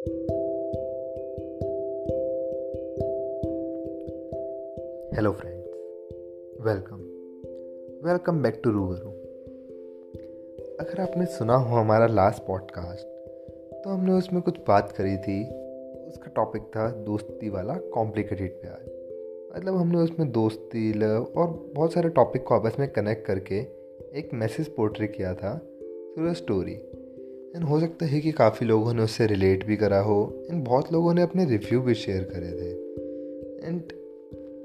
Hello friends welcome welcome back to Rubaru अगर आपने सुना हो हमारा लास्ट पॉडकास्ट तो हमने उसमें कुछ बात करी थी। उसका टॉपिक था दोस्ती वाला कॉम्प्लिकेटेड प्यार। मतलब हमने उसमें दोस्ती लव और बहुत सारे टॉपिक को आपस में कनेक्ट करके एक मैसेज पोर्ट्री किया था। थ्रू अ स्टोरी एंड हो सकता है कि काफ़ी लोगों ने उससे रिलेट भी करा हो, एंड बहुत लोगों ने अपने रिव्यू भी शेयर करे थे। एंड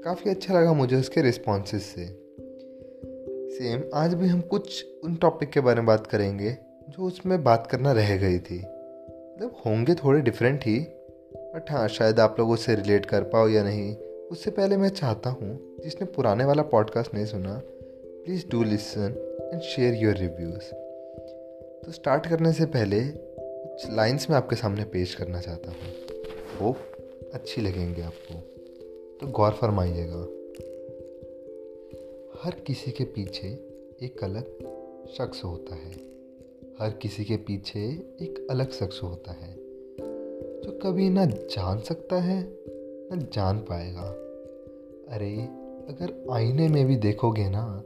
काफ़ी अच्छा लगा मुझे उसके रिस्पॉन्सेस से। सेम आज भी हम कुछ उन टॉपिक के बारे में बात करेंगे, जो उसमें बात करना रह गई थी। मतलब होंगे थोड़े डिफरेंट ही बट हाँ शायद आप लोग उससे रिलेट कर पाओ या नहीं, उससे पहले मैं चाहता हूँ, जिसने पुराने वाला पॉडकास्ट नहीं सुना please do listen and share your reviews तो स्टार्ट करने से पहले कुछ लाइंस मैं आपके सामने पेश करना चाहता हूँ। होप अच्छी लगेंगे आपको। तो गौर फरमाइएगा। हर किसी के पीछे एक अलग शख्स होता है। हर किसी के पीछे एक अलग शख्स होता है, जो कभी ना जान सकता है, ना जान पाएगा। अरे, अगर आईने में भी देखोगे ना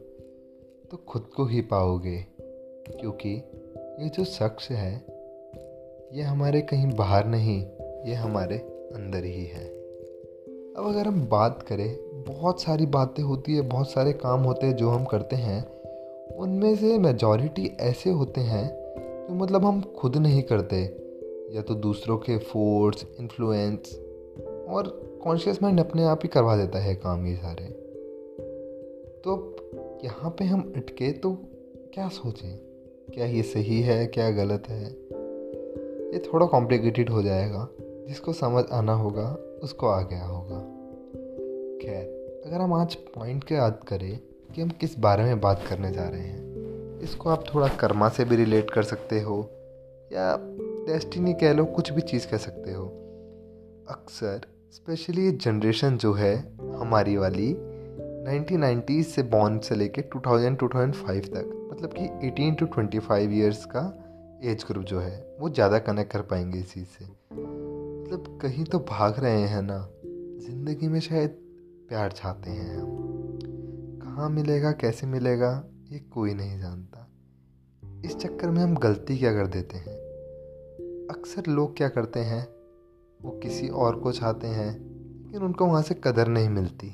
तो खुद को ही पाओगे, क्योंकि ये जो शख्स है, ये हमारे कहीं बाहर नहीं, ये हमारे अंदर ही है। अब अगर हम बात करें, बहुत सारी बातें होती है, बहुत सारे काम होते हैं जो हम करते हैं, उनमें से मेजॉरिटी ऐसे होते हैं जो मतलब हम खुद नहीं करते, या तो दूसरों के फोर्स इन्फ्लुएंस और कॉन्शियस माइंड अपने आप ही करवा देता है काम ये सारे। तो यहाँ पे हम अटके तो क्या सोचें? क्या ये सही है, क्या गलत है? ये थोड़ा कॉम्प्लिकेटेड हो जाएगा। जिसको समझ आना होगा, उसको आ गया होगा खैर, अगर हम आज पॉइंट के याद करें कि हम किस बारे में बात करने जा रहे हैं, इसको आप थोड़ा कर्मा से भी रिलेट कर सकते हो, या डेस्टिनी कह लो, कुछ भी चीज़ कह सकते हो। अक्सर स्पेशली ये जनरेशन जो है, हमारी वाली 1990s से बॉर्न से लेके 2000 2005 तक मतलब कि 18 टू 25 इयर्स का एज ग्रुप जो है, वो ज़्यादा कनेक्ट कर पाएँगे इस चीज़ से। मतलब कहीं तो भाग रहे हैं ना, ज़िंदगी में शायद प्यार चाहते हैं हम। कहाँ मिलेगा, कैसे मिलेगा, ये कोई नहीं जानता। इस चक्कर में हम गलती क्या कर देते हैं? अक्सर लोग क्या करते हैं, वो किसी और को चाहते हैं, लेकिन उनको वहाँ से कदर नहीं मिलती।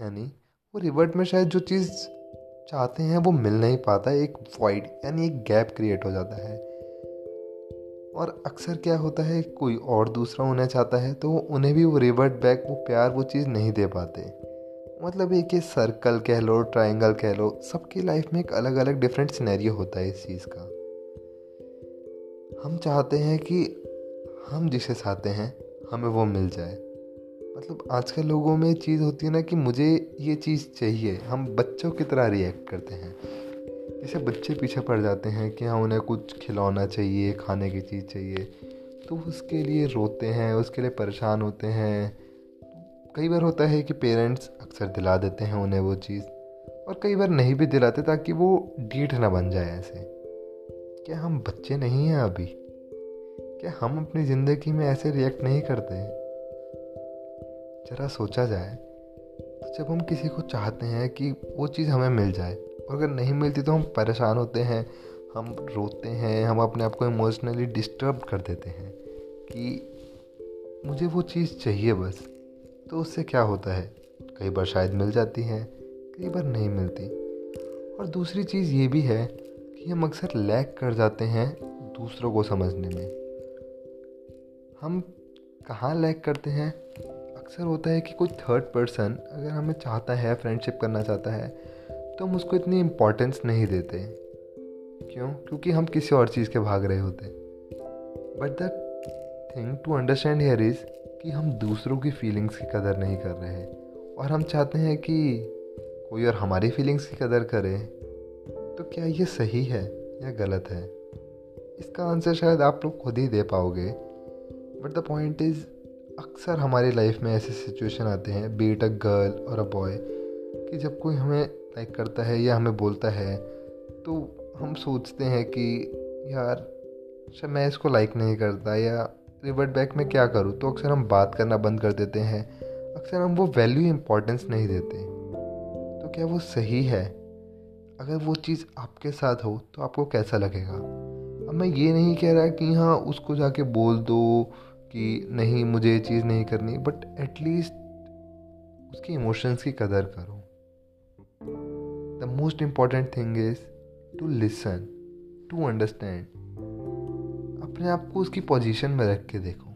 यानी वो रिवर्ट में शायद जो चीज़ चाहते हैं वो मिल नहीं पाता, एक वॉइड यानी एक गैप क्रिएट हो जाता है। और अक्सर क्या होता है, कोई और दूसरा उन्हें चाहता है तो उन्हें भी वो रिवर्ट बैक वो प्यार, वो चीज़ नहीं दे पाते। मतलब एक ये सर्कल कह लो ट्राइंगल कह लो, सबकी लाइफ में एक अलग अलग डिफरेंट सिनेरियो होता है इस चीज़ का। हम चाहते हैं कि हम जिसे चाहते हैं, हमें वो मिल जाए। मतलब आज के लोगों में चीज़ होती है ना कि मुझे ये चीज़ चाहिए। हम बच्चों की तरह रिएक्ट करते हैं। जैसे बच्चे पीछे पड़ जाते हैं कि हाँ उन्हें कुछ खिलौना चाहिए, खाने की चीज़ चाहिए। तो उसके लिए रोते हैं, उसके लिए परेशान होते हैं। कई बार होता है कि पेरेंट्स अक्सर दिला देते हैं उन्हें वो चीज़ और कई बार नहीं भी दिलाते ताकि वो डीठ ना बन जाए ऐसे। क्या हम बच्चे नहीं हैं अभी? क्या हम अपनी ज़िंदगी में ऐसे रिएक्ट नहीं करते? ज़रा सोचा जाए तो जब हम किसी को चाहते हैं कि वो चीज़ हमें मिल जाए, और अगर नहीं मिलती तो हम परेशान होते हैं, हम रोते हैं, हम अपने आप को इमोशनली डिस्टर्ब कर देते हैं कि मुझे वो चीज़ चाहिए बस तो उससे क्या होता है? कई बार शायद मिल जाती है, कई बार नहीं मिलती। और दूसरी चीज़ ये भी है कि हम अक्सर लैक कर जाते हैं दूसरों को समझने में। हम कहाँ लैक करते हैं? अक्सर होता है कि कोई थर्ड पर्सन अगर हमें चाहता है फ्रेंडशिप करना चाहता है तो हम उसको इतनी इम्पोर्टेंस नहीं देते। क्यों? क्योंकि हम किसी और चीज़ के भाग रहे होते। But the thing to understand here is कि हम दूसरों की फीलिंग्स की कदर नहीं कर रहे और हम चाहते हैं कि कोई और हमारी फीलिंग्स की कदर करे। तो क्या ये सही है या गलत है? इसका आंसर शायद आप लोग खुद ही दे पाओगे। बट द पॉइंट इज़ अक्सर हमारी लाइफ में ऐसे सिचुएशन आते हैं बीट अ गर्ल और अ बॉय कि जब कोई हमें लाइक करता है या हमें बोलता है तो हम सोचते हैं कि यार, शायद मैं इसको लाइक नहीं करता या रिवर्ट बैक में क्या करूँ? तो अक्सर हम बात करना बंद कर देते हैं। अक्सर हम वो वैल्यू इम्पोर्टेंस नहीं देते। तो क्या वो सही है? अगर वो चीज़ आपके साथ हो तो आपको कैसा लगेगा? अब मैं ये नहीं कह रहा कि हाँ उसको जाके बोल दो कि नहीं, मुझे ये चीज़ नहीं करनी बट एटलीस्ट उसके इमोशंस की कदर करो। The most important thing is to listen to understand अपने आप को उसकी पोजीशन में रख के देखो।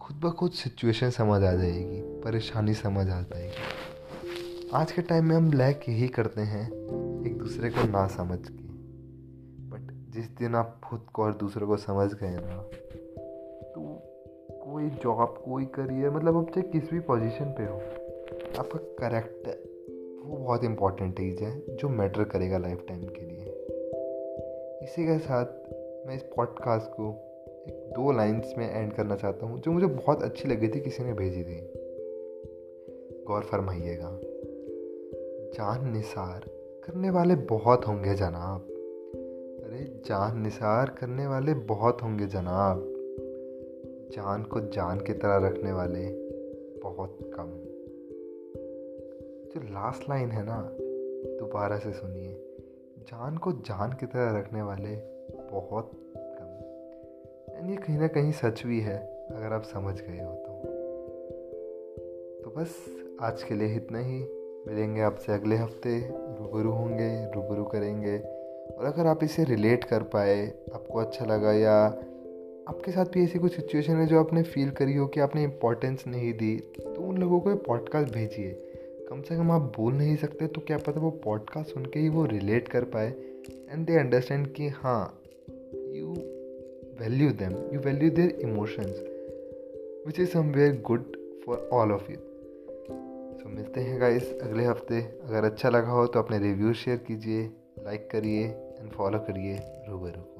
खुद ब खुद सिचुएशन समझ आ जाएगी, परेशानी समझ आ जाएगी। आज के टाइम में हम लैक यही करते हैं, एक दूसरे को ना समझ के। बट जिस दिन आप खुद को और दूसरे को समझ गए ना कोई जॉब कोई करियर मतलब आप चाहे किस भी पोजीशन पे हो, आपका करेक्टर वो बहुत इंपॉर्टेंट चीज़ है जो मैटर करेगा लाइफ टाइम के लिए। इसी के साथ मैं इस पॉडकास्ट को एक दो लाइंस में एंड करना चाहता हूँ, जो मुझे बहुत अच्छी लगी थी, किसी ने भेजी थी। गौर फरमाइएगा, जान निसार करने वाले बहुत होंगे जनाब। अरे जान निसार करने वाले बहुत होंगे जनाब। जान को जान की तरह रखने वाले बहुत कम। जो लास्ट लाइन है ना, दोबारा से सुनिए। जान को जान की तरह रखने वाले बहुत कम। एंड ये कहीं ना कहीं सच भी है, अगर आप समझ गए हो तो। तो बस, आज के लिए इतना ही। मिलेंगे आपसे अगले हफ़्ते, रूबरू होंगे, रूबरू करेंगे। और अगर आप इसे रिलेट कर पाए, आपको अच्छा लगा या आपके साथ भी ऐसी कोई सिचुएशन है जो आपने फील करी हो कि आपने इम्पोर्टेंस नहीं दी? तो उन लोगों को पॉडकास्ट भेजिए। कम से कम आप बोल नहीं सकते तो क्या पता वो पॉडकास्ट सुन के ही वो रिलेट कर पाए। एंड दे अंडरस्टैंड कि हाँ you value them you value their emotions which is somewhere good for all of you so मिलते हैं गाइस अगले हफ़्ते। अगर अच्छा लगा हो तो अपने रिव्यू शेयर कीजिए लाइक करिए एंड फॉलो करिए। रूबरू।